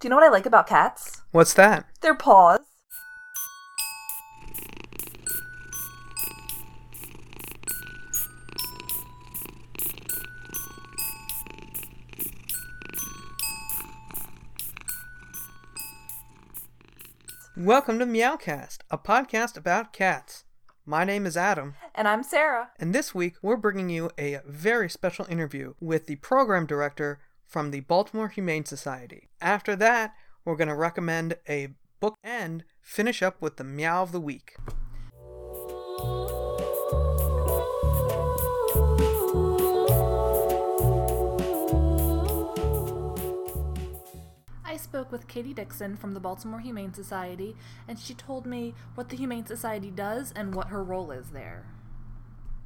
Do you know what I like about cats? What's that? Their paws. Welcome to Meowcast, a podcast about cats. My name is Adam, And I'm Sarah. and this week we're bringing you a very special interview with the program director from the Baltimore Humane Society. After that, we're going to recommend a book and finish up with the Meow of the Week. I spoke with Katie Dixon from the Baltimore Humane Society, and she told me what the Humane Society does and what her role is there.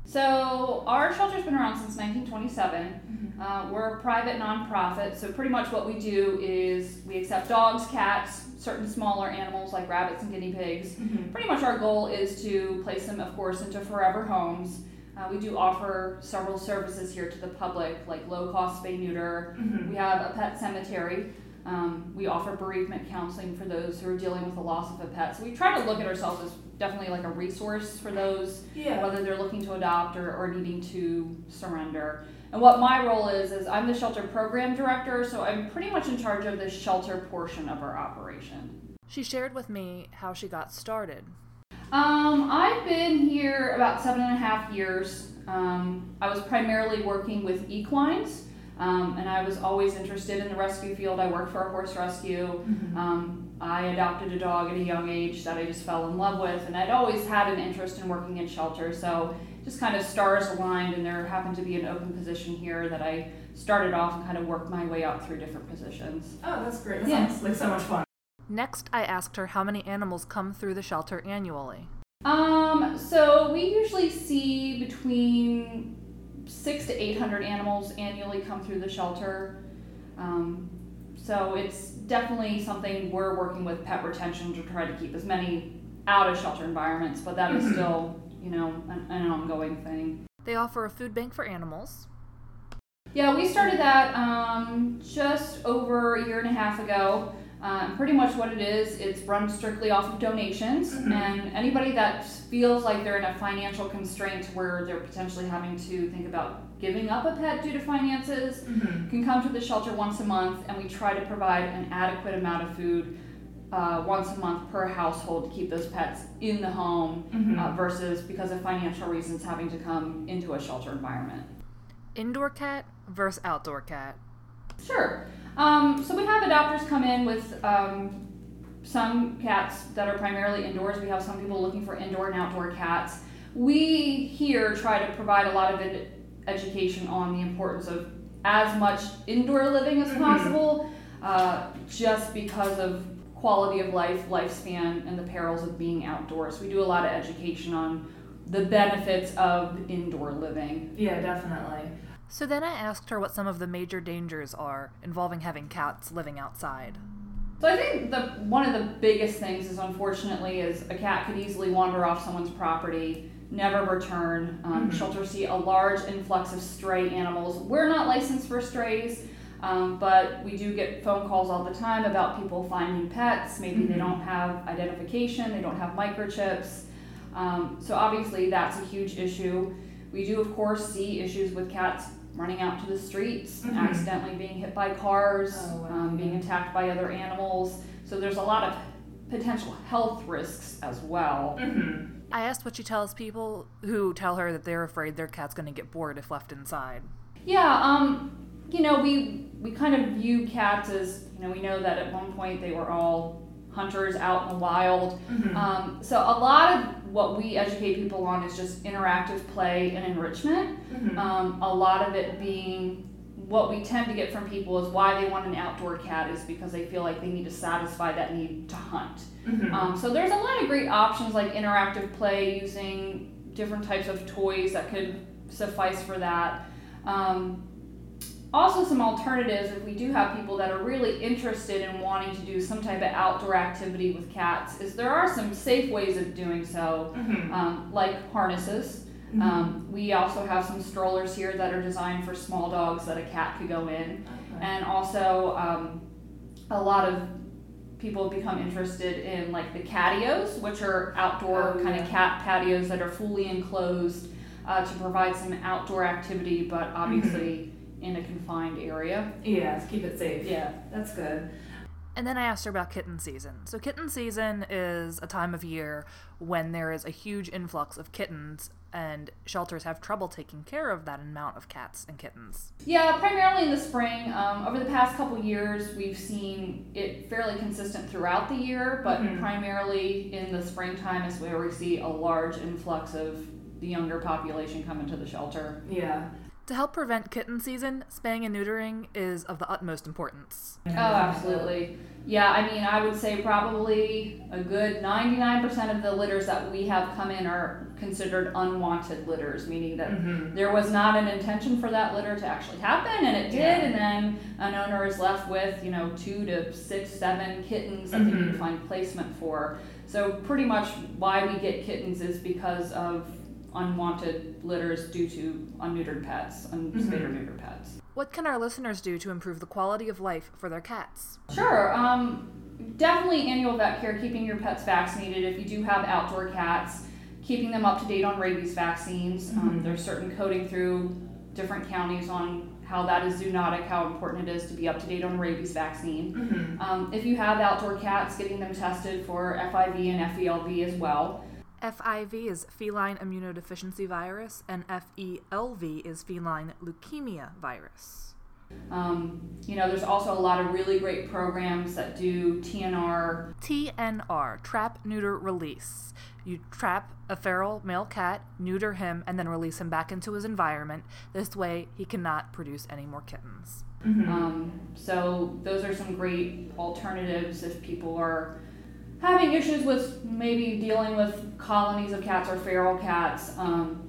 So our shelter's been around since 1927. Uh, we're a private nonprofit, so pretty much what we do is we accept dogs, cats, certain smaller animals like rabbits and guinea pigs. Pretty much our goal is to place them, of course, into forever homes. Uh, we do offer several services here to the public, like low cost spay neuter. We have a pet cemetery. Um, we offer bereavement counseling for those who are dealing with the loss of a pet. So we try to look at ourselves as definitely like a resource for those whether they're looking to adopt or, or needing to surrender. And what my role is, is I'm the shelter program director, so I'm pretty much in charge of the shelter portion of our operation. She shared with me how she got started. Um, I've been here about seven and a half years. Um, I was primarily working with equines, um, and I was always interested in the rescue field. I worked for a horse rescue. Um, I adopted a dog at a young age that I just fell in love with, and I'd always had an interest in working in shelter. So just kind of stars aligned, and there happened to be an open position here that I started off and kind of worked my way up through different positions. Oh, that's great. That Yeah. sounds like so much fun. Next, I asked her how many animals come through the shelter annually. Um, so we usually see between six to eight hundred animals annually come through the shelter. Um, so it's definitely something we're working with pet retention to try to keep as many out of shelter environments, but that is still, you know, an, an ongoing thing. They offer a food bank for animals. Yeah, we started that um, just over a year and a half ago. Uh, pretty much what it is, it's run strictly off of donations, and anybody that feels like they're in a financial constraint where they're potentially having to think about giving up a pet due to finances can come to the shelter once a month, and we try to provide an adequate amount of food uh, once a month per household to keep those pets in the home uh, versus because of financial reasons having to come into a shelter environment. Indoor cat versus outdoor cat. Sure. Um, so we have adopters come in with um, some cats that are primarily indoors. We have some people looking for indoor and outdoor cats. We here try to provide a lot of ed- education on the importance of as much indoor living as possible, uh, just because of quality of life, lifespan, and the perils of being outdoors. We do a lot of education on the benefits of indoor living. Yeah, definitely. So then I asked her what some of the major dangers are involving having cats living outside. So I think the one of the biggest things is unfortunately is a cat could easily wander off someone's property, never return. Um, Shelters see a large influx of stray animals. We're not licensed for strays, um, but we do get phone calls all the time about people finding pets. Maybe they don't have identification, they don't have microchips. Um, so obviously that's a huge issue. We do of course see issues with cats running out to the streets, Mhm. accidentally being hit by cars, Oh, wow. um, being attacked by other animals. So there's a lot of potential health risks as well. Mm-hmm. I asked what she tells people who tell her that they're afraid their cat's going to get bored if left inside. Yeah, um, you know, we we kind of view cats as you know we know that at one point they were all hunters out in the wild. Mm-hmm. Um, so a lot of what we educate people on is just interactive play and enrichment. Mm-hmm. Um, a lot of it being what we tend to get from people is why they want an outdoor cat is because they feel like they need to satisfy that need to hunt. Mm-hmm. Um, so there's a lot of great options like interactive play using different types of toys that could suffice for that. Um, also, some alternatives if we do have people that are really interested in wanting to do some type of outdoor activity with cats, is there are some safe ways of doing so, Mm-hmm. um, like harnesses. Um, we also have some strollers here that are designed for small dogs that a cat could go in, and also um, a lot of people have become interested in like the catios, which are outdoor Oh, kind yeah. of cat patios that are fully enclosed uh, to provide some outdoor activity, but obviously in a confined area. Yeah, keep it safe. Yeah. That's good. And then I asked her about kitten season. So, kitten season is a time of year when there is a huge influx of kittens, and shelters have trouble taking care of that amount of cats and kittens. Yeah, primarily in the spring. Um, over the past couple years, we've seen it fairly consistent throughout the year, but Mhm. primarily in the springtime is where we see a large influx of the younger population coming to the shelter. Yeah. To help prevent kitten season, spaying and neutering is of the utmost importance. Oh, absolutely. Yeah, I mean, I would say probably a good 99% of the litters that we have come in are considered unwanted litters, meaning that Mm-hmm. there was not an intention for that litter to actually happen, and it did, Yeah. and then an owner is left with, you know, two to six, seven kittens that they need to Mhm. find placement for. So, pretty much why we get kittens is because of unwanted litters due to unneutered pets, unspayed or neutered pets. What can our listeners do to improve the quality of life for their cats? Sure. Um, definitely annual vet care, keeping your pets vaccinated. If you do have outdoor cats, keeping them up to date on rabies vaccines. Um, Mhm. there's certain coding through different counties on how that is zoonotic, how important it is to be up to date on rabies vaccine. Mm-hmm. Um, if you have outdoor cats, getting them tested for FIV and FELV as well. FIV is feline immunodeficiency virus, and FELV is feline leukemia virus. Um, you know, there's also a lot of really great programs that do TNR TNR, trap, neuter, release. You trap a feral male cat, neuter him, and then release him back into his environment. This way, he cannot produce any more kittens. Mm-hmm. Um, so those are some great alternatives if people are having issues with maybe dealing with colonies of cats or feral cats. Um,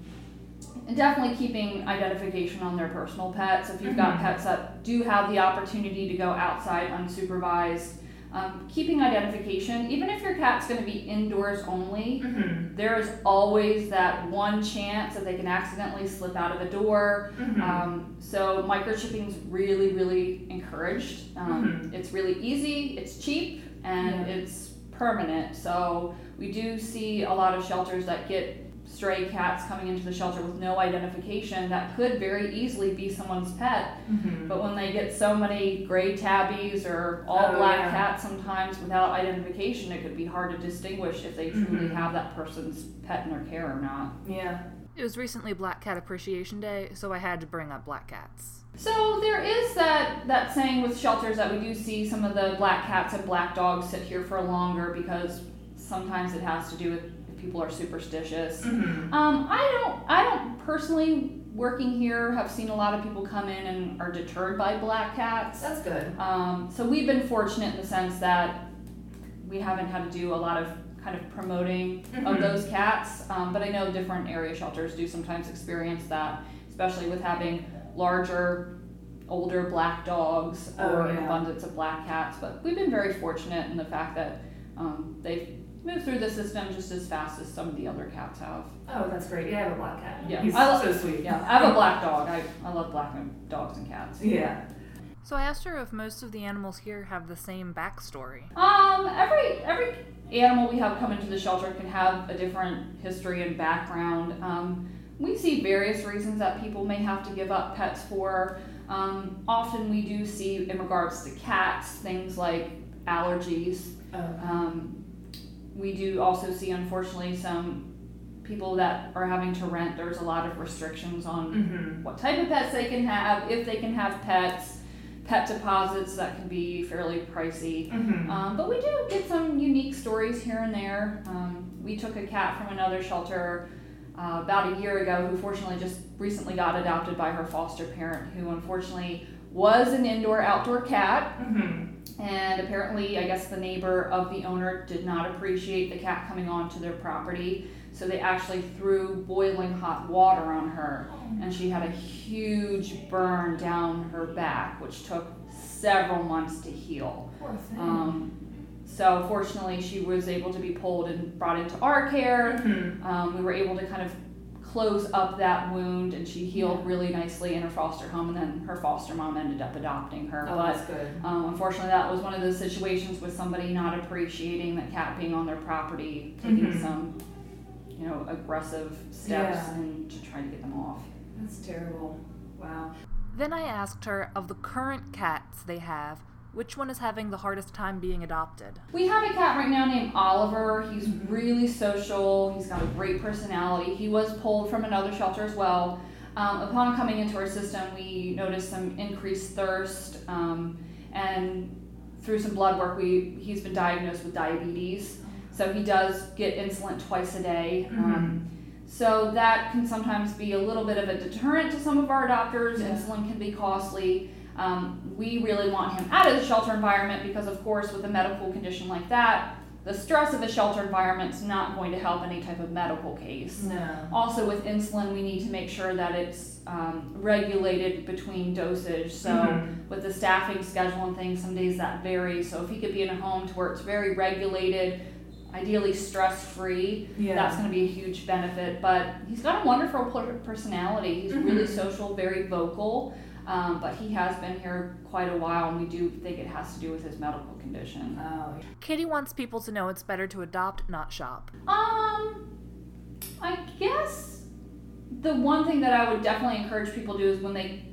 and definitely keeping identification on their personal pets. If you've got Mhm. pets that do have the opportunity to go outside unsupervised, um, keeping identification, even if your cat's going to be indoors only, Mm-hmm. there is always that one chance that they can accidentally slip out of a door. Mm-hmm. Um, so microchipping is really, really encouraged. Um, Mhm. It's really easy, it's cheap, and Yeah. it's permanent. So we do see a lot of shelters that get stray cats coming into the shelter with no identification that could very easily be someone's pet. Mm-hmm. But when they get so many gray tabbies or all Oh, black yeah. cats sometimes without identification, it could be hard to distinguish if they truly Mhm. have that person's pet in their care or not. Yeah. It was recently Black Cat Appreciation Day, so I had to bring up black cats. So there is that that saying with shelters that we do see some of the black cats and black dogs sit here for longer because sometimes it has to do with if people are superstitious. Mm-hmm. Um, I don't I don't personally working here have seen a lot of people come in and are deterred by black cats. That's good. Um, so we've been fortunate in the sense that we haven't had to do a lot of kind of promoting of Mhm. those cats. Um, but I know different area shelters do sometimes experience that, especially with having larger, older black dogs Oh, or an abundance of black cats. But we've been very fortunate in the fact that um, they've moved through the system just as fast as some of the other cats have. Oh, that's great. Yeah, I have a black cat. Yeah, He's I lo- so sweet. Yeah, I have a black dog. I, I love black dogs and cats. Yeah. So I asked her if most of the animals here have the same backstory. Um, every every animal we have come into the shelter can have a different history and background. Um, we see various reasons that people may have to give up pets for. Um, often we do see, in regards to cats, things like allergies. Oh. Um, we do also see, unfortunately, some people that are having to rent. There's a lot of restrictions on Mm-hmm. what type of pets they can have, if they can have pets, pet deposits that can be fairly pricey. Mm-hmm. Um, but we do get some unique stories here and there. Um, we took a cat from another shelter uh, about a year ago who fortunately just recently got adopted by her foster parent, who unfortunately was an indoor outdoor cat. Mm-hmm. And apparently, I guess the neighbor of the owner did not appreciate the cat coming onto their property. So they actually threw boiling hot water on her. And she had a huge burn down her back, which took several months to heal. Um, so fortunately, she was able to be pulled and brought into our care. Mhm. Um, we were able to kind of close up that wound, and she healed really nicely in her foster home. And then her foster mom ended up adopting her. Oh, but that's good. um, unfortunately, that was one of those situations with somebody not appreciating the cat being on their property, taking Mhm. some, you know, aggressive steps Yeah. and to try to get them off. That's terrible. Wow. Then I asked her of the current cats they have, which one is having the hardest time being adopted? We have a cat right now named Oliver. He's really social. He's got a great personality. He was pulled from another shelter as well. Um, upon coming into our system, we noticed some increased thirst, um, and through some blood work, we he's been diagnosed with diabetes. So he does get insulin twice a day. Um, so that can sometimes be a little bit of a deterrent to some of our adopters. Yeah. Insulin can be costly. Um, we really want him out of the shelter environment because, of course, with a medical condition like that, the stress of a shelter environment is not going to help any type of medical case. No. Also, with insulin, we need to make sure that it's um, regulated between dosage. So, Mhm. with the staffing schedule and things, some days that varies. So, if he could be in a home to where it's very regulated, ideally stress free, Yeah. that's going to be a huge benefit. But he's got a wonderful personality. He's really Mhm. social, very vocal. Um, but he has been here quite a while, and we do think it has to do with his medical condition. Oh. Katie wants people to know it's better to adopt, not shop. Um, I guess the one thing that I would definitely encourage people to do is when they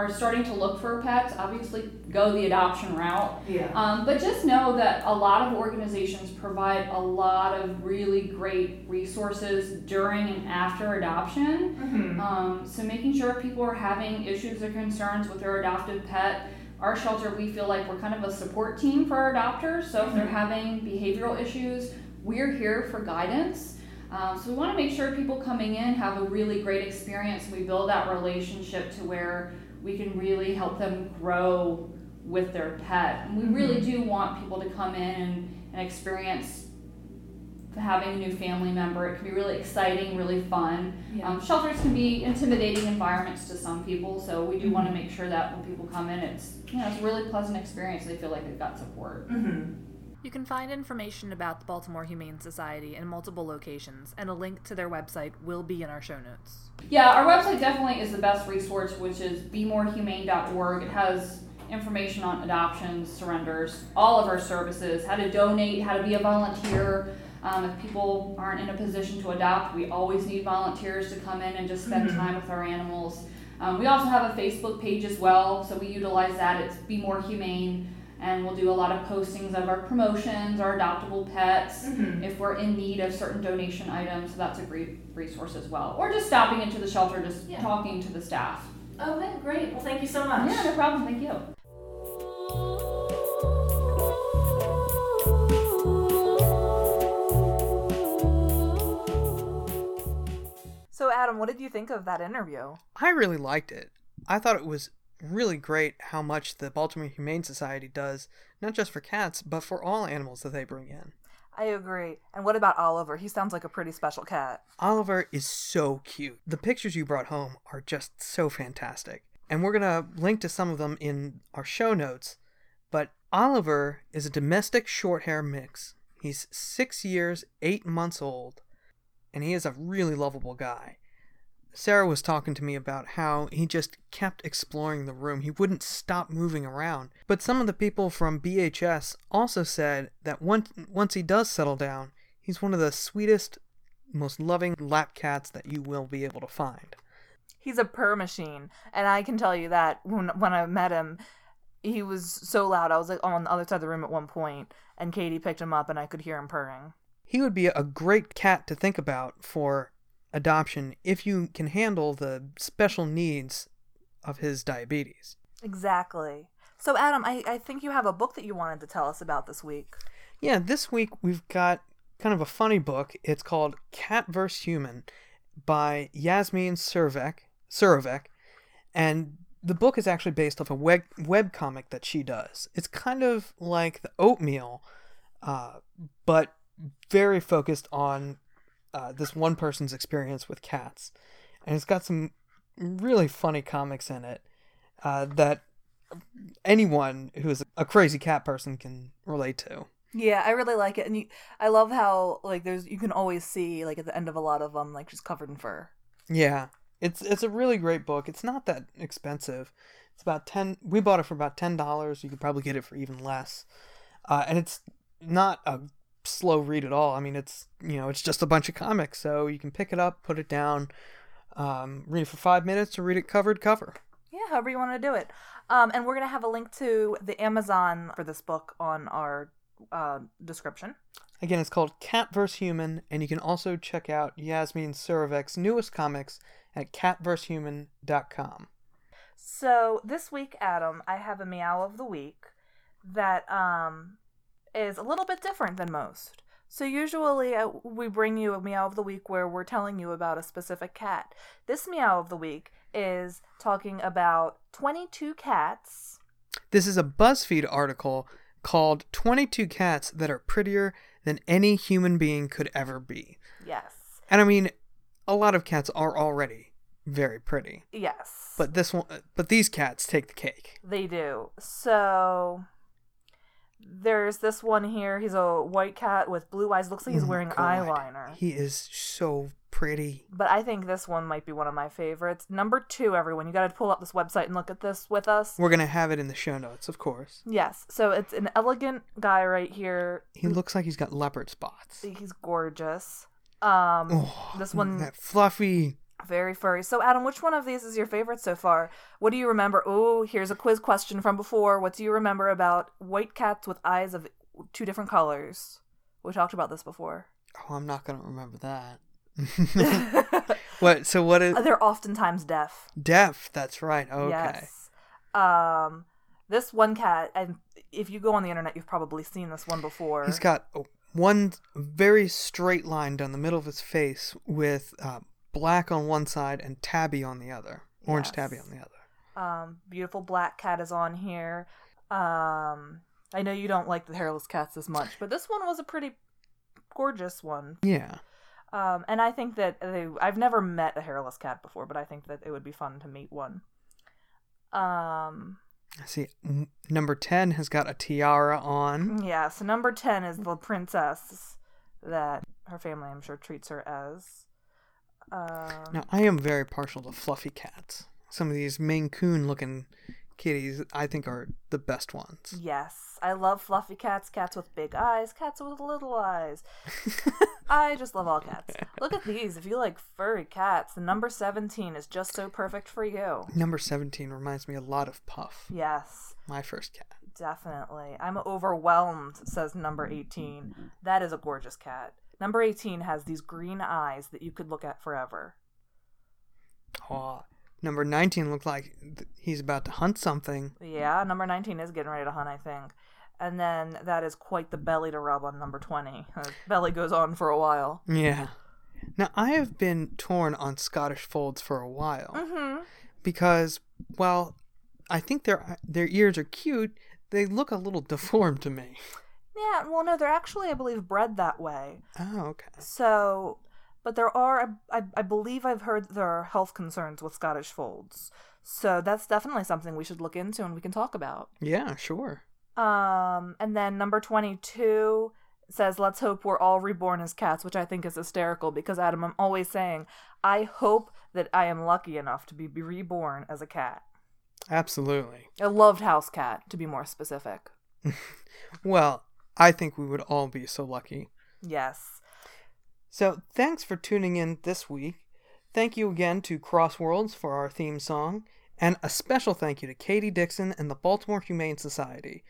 are starting to look for pets, obviously go the adoption route. Yeah. Um, but just know that a lot of organizations provide a lot of really great resources during and after adoption. Mm-hmm. Um, so making sure people are having issues or concerns with their adoptive pet. Our shelter, we feel like we're kind of a support team for our adopters. So if they're having behavioral issues, we're here for guidance. Um, so we want to make sure people coming in have a really great experience. We build that relationship to where we can really help them grow with their pet. And we really do want people to come in and, and experience having a new family member. It can be really exciting, really fun. Yeah. Um, shelters can be intimidating environments to some people, so we do want to make sure that when people come in, it's you know it's a really pleasant experience. They feel like they've got support. mm-hmm. You can find information about the Baltimore Humane Society in multiple locations, and a link to their website will be in our show notes. Yeah, our website definitely is the best resource, which is bmorehumane.org. It has information on adoptions, surrenders, all of our services, how to donate, how to be a volunteer. Um, if people aren't in a position to adopt, we always need volunteers to come in and just spend Mhm. time with our animals. Um, we also have a Facebook page as well, so we utilize that. It's Bmore Humane, and we'll do a lot of postings of our promotions, our adoptable pets Mm-hmm. if we're in need of certain donation items, so that's a great resource as well. Or just stopping into the shelter, just Yeah. talking to the staff. Okay, great. Well, thank you so much. Yeah, no problem. Thank you. So, Adam, what did you think of that interview? I really liked it. I thought it was really great how much the Baltimore Humane Society does, not just for cats, but for all animals that they bring in. I agree. And what about Oliver? He sounds like a pretty special cat. Oliver is so cute. The pictures you brought home are just so fantastic. And we're going to link to some of them in our show notes. But Oliver is a domestic short hair mix. He's six years, eight months old, and he is a really lovable guy. Sarah was talking to me about how he just kept exploring the room. He wouldn't stop moving around. But some of the people from BHS also said that once once he does settle down, he's one of the sweetest, most loving lap cats that you will be able to find. He's a purr machine, and I can tell you that when when I met him, he was so loud. I was like on the other side of the room at one point, and Katie picked him up, and I could hear him purring. He would be a great cat to think about for adoption if you can handle the special needs of his diabetes. Exactly. So, Adam, I, I think you have a book that you wanted to tell us about this week. Yeah, this week we've got kind of a funny book. It's called Cat vs. Human by Yasmine Surovec, Surovec, and the book is actually based off a web, web comic that she does. It's kind of like the oatmeal, uh, but very focused on uh, this one person's experience with cats. And it's got some really funny comics in it uh, that anyone who is a crazy cat person can relate to. Yeah, I really like it, and you, I love how like there's you can always see like at the end of a lot of them like just covered in fur. Yeah, it's it's a really great book. It's not that expensive. It's about ten. We bought it for about ten dollars. You could probably get it for even less. Uh, and it's not a slow read at all. I mean, it's you know, it's just a bunch of comics, so you can pick it up, put it down, um, read it for five minutes, or read it cover to cover. Yeah, however you want to do it. Um, and we're gonna have a link to the Amazon for this book on our uh, description. Again, it's called Cat vs. Human, and you can also check out Yasmine Surovec's newest comics at catvshuman.com. So this week, Adam, I have a meow of the week that um is a little bit different than most. So usually uh, we bring you a meow of the week where we're telling you about a specific cat. This meow of the week is talking about 22 cats. This is a BuzzFeed article called 22 Cats That Are Prettier Than Any Human Being Could Ever Be. Yes. And I mean, a lot of cats are already very pretty, Yes. but this one, but these cats take the cake. They do. So there's this one here. He's a white cat with blue eyes. Looks like he's Oh wearing God. eyeliner. He is so pretty. But I think this one might be one of my favorites. Number two, everyone. You got to pull up this website and look at this with us. We're gonna have it in the show notes, of course. Yes. So it's an elegant guy right here. He looks like he's got leopard spots. He's gorgeous. Um, Oh, this one that fluffy. Very furry. So Adam, which one of these is your favorite so far? What do you remember? Oh, here's a quiz question from before. What do you remember about white cats with eyes of two different colors? We talked about this before. Oh, I'm not gonna remember that. what? So what is They're oftentimes deaf. deaf? That's right. Okay. Yes. Um, this one cat, and if you go on the internet, you've probably seen this one before. He's got one very straight line down the middle of his face with uh, black on one side and tabby on the other, orange Yes. tabby on the other. Um, beautiful black cat is on here. Um, I know you don't like the hairless cats as much, but this one was a pretty gorgeous one. Yeah. Um, and I think that they, I've never met a hairless cat before, but I think that it would be fun to meet one. Um, I see. m- Number ten has got a tiara on. yeah. So number ten is the princess that her family, I'm sure, treats her as. Um, Now I am very partial to fluffy cats. Some of these Maine Coon looking kitties, I think, are the best ones. Yes, I love fluffy cats, cats with big eyes, cats with little eyes. I just love all cats. Look at these. If you like furry cats, the number 17 is just so perfect for you. Number seventeen reminds me a lot of Puff, Yes, my first cat. definitely. I'm overwhelmed, says number 18. That is a gorgeous cat. Number 18 has these green eyes that you could look at forever. Aw. Number nineteen looked like he's about to hunt something. Yeah, number 19 is getting ready to hunt, I think. And then that is quite the belly to rub on number 20. Her belly goes on for a while. Yeah. Now I have been torn on Scottish folds for a while Mm-hmm. because, well, I think their their ears are cute. They look a little deformed to me. Yeah, well, no, they're actually, I believe, bred that way. Oh, okay. So, but there are, I, I believe I've heard there are health concerns with Scottish folds. So that's definitely something we should look into and we can talk about. Yeah, sure. Um, and then number 22 says, let's hope we're all reborn as cats, which I think is hysterical because, Adam, I'm always saying, I hope that I am lucky enough to be be reborn as a cat. Absolutely. A loved house cat, to be more specific. Well, I think we would all be so lucky. Yes. So, thanks for tuning in this week. Thank you again to Crossworlds for our theme song, and a special thank you to Katie Dixon and the Baltimore Humane Society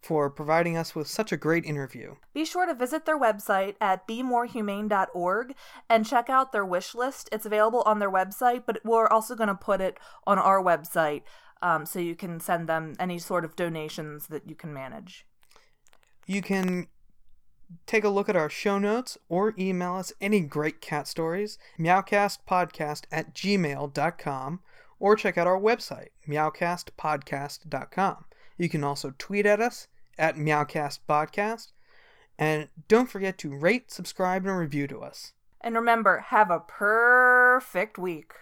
for providing us with such a great interview. Be sure to visit their website at bmorehumane.org and check out their wish list. It's available on their website, but we're also going to put it on our website um, so you can send them any sort of donations that you can manage. You can take a look at our show notes or email us any great cat stories, meowcastpodcast at gmail.com, or check out our website, meowcastpodcast.com. You can also tweet at us at meowcastpodcast, and don't forget to rate, subscribe, and review to us. And remember, have a perfect week.